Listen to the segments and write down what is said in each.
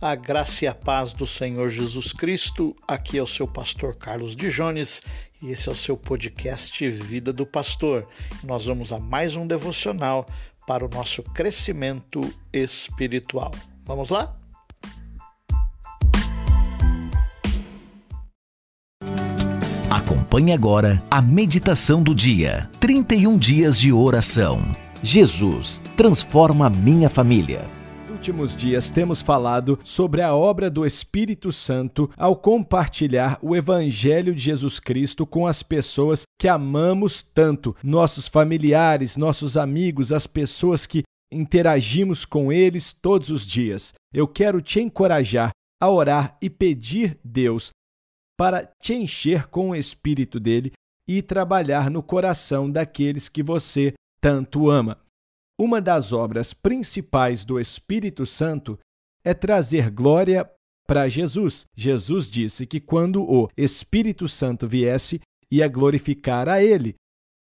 A graça e a paz do Senhor Jesus Cristo. Aqui é o seu pastor Carlos de Jones e esse é o seu podcast Vida do Pastor. Nós vamos a mais um devocional para o nosso crescimento espiritual. Vamos lá? Acompanhe agora a meditação do dia. 31 dias de oração. Jesus transforma minha família últimos dias temos falado sobre a obra do Espírito Santo ao compartilhar o Evangelho de Jesus Cristo com as pessoas que amamos tanto, nossos familiares, nossos amigos, as pessoas que interagimos com eles todos os dias. Eu quero te encorajar a orar e pedir Deus para te encher com o Espírito dele e trabalhar no coração daqueles que você tanto ama. Uma das obras principais do Espírito Santo é trazer glória para Jesus. Jesus disse que quando o Espírito Santo viesse, ia glorificar a ele.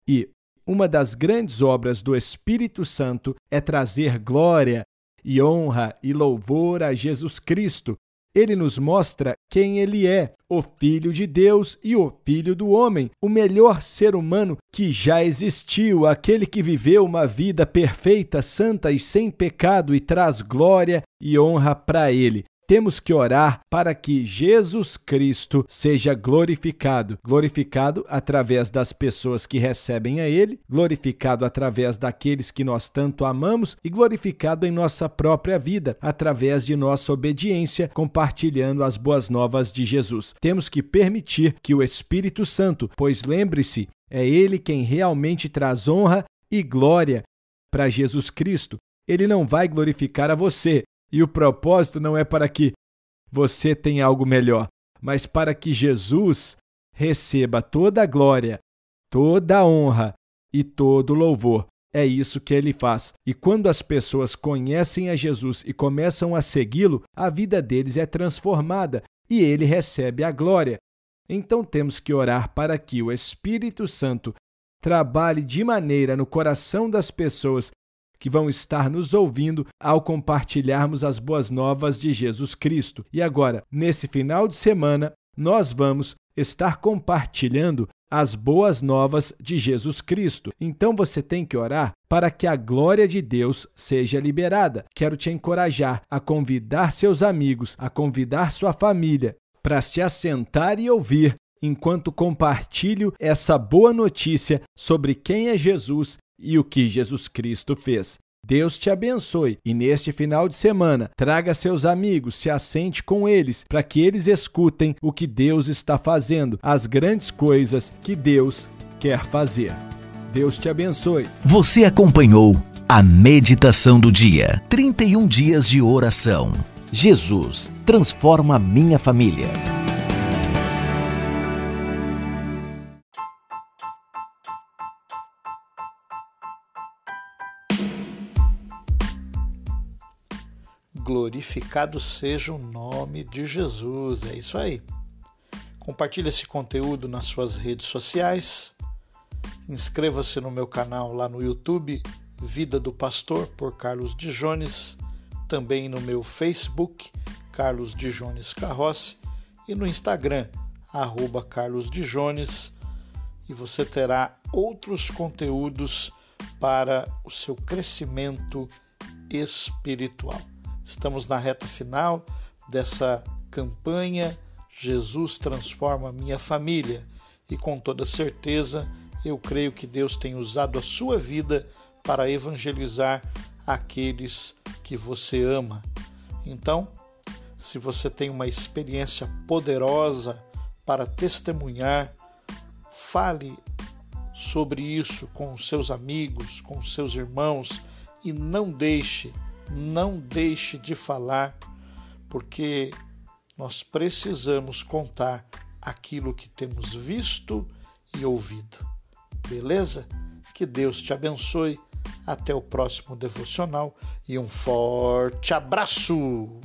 E uma das grandes obras do Espírito Santo é trazer glória e honra e louvor a Jesus Cristo, ele nos mostra quem ele é, o Filho de Deus e o Filho do homem, o melhor ser humano que já existiu, aquele que viveu uma vida perfeita, santa e sem pecado e traz glória e honra para ele temos que orar para que Jesus Cristo seja glorificado. Glorificado através das pessoas que recebem a Ele, glorificado através daqueles que nós tanto amamos e glorificado em nossa própria vida, através de nossa obediência, compartilhando as boas novas de Jesus. Temos que permitir que o Espírito Santo, pois lembre-se, é Ele quem realmente traz honra e glória para Jesus Cristo. Ele não vai glorificar a você, e o propósito não é para que você tenha algo melhor, mas para que Jesus receba toda a glória, toda a honra e todo o louvor. É isso que ele faz. E quando as pessoas conhecem a Jesus e começam a segui-lo, a vida deles é transformada e ele recebe a glória. Então temos que orar para que o Espírito Santo trabalhe de maneira no coração das pessoas que vão estar nos ouvindo ao compartilharmos as boas novas de Jesus Cristo. E agora, nesse final de semana, nós vamos estar compartilhando as boas novas de Jesus Cristo. Então você tem que orar para que a glória de Deus seja liberada. Quero te encorajar a convidar seus amigos, a convidar sua família para se assentar e ouvir enquanto compartilho essa boa notícia sobre quem é Jesus e o que Jesus Cristo fez. Deus te abençoe e neste final de semana traga seus amigos, se assente com eles, para que eles escutem o que Deus está fazendo, as grandes coisas que Deus quer fazer. Deus te abençoe. Você acompanhou a meditação do dia, 31 dias de oração. Jesus transforma minha família. Glorificado seja o nome de Jesus. É isso aí. Compartilhe esse conteúdo nas suas redes sociais. Inscreva-se no meu canal lá no YouTube, Vida do Pastor, por Carlos de Jones. Também no meu Facebook, Carlos de Jones Carrossi. E no Instagram, arroba Carlos de Jones. E você terá outros conteúdos para o seu crescimento espiritual. Estamos na reta final dessa campanha Jesus transforma minha família e com toda certeza eu creio que Deus tem usado a sua vida para evangelizar aqueles que você ama. Então, se você tem uma experiência poderosa para testemunhar, fale sobre isso com seus amigos, com seus irmãos e não deixe não deixe de falar, porque nós precisamos contar aquilo que temos visto e ouvido. Beleza? Que Deus te abençoe. Até o próximo devocional e um forte abraço!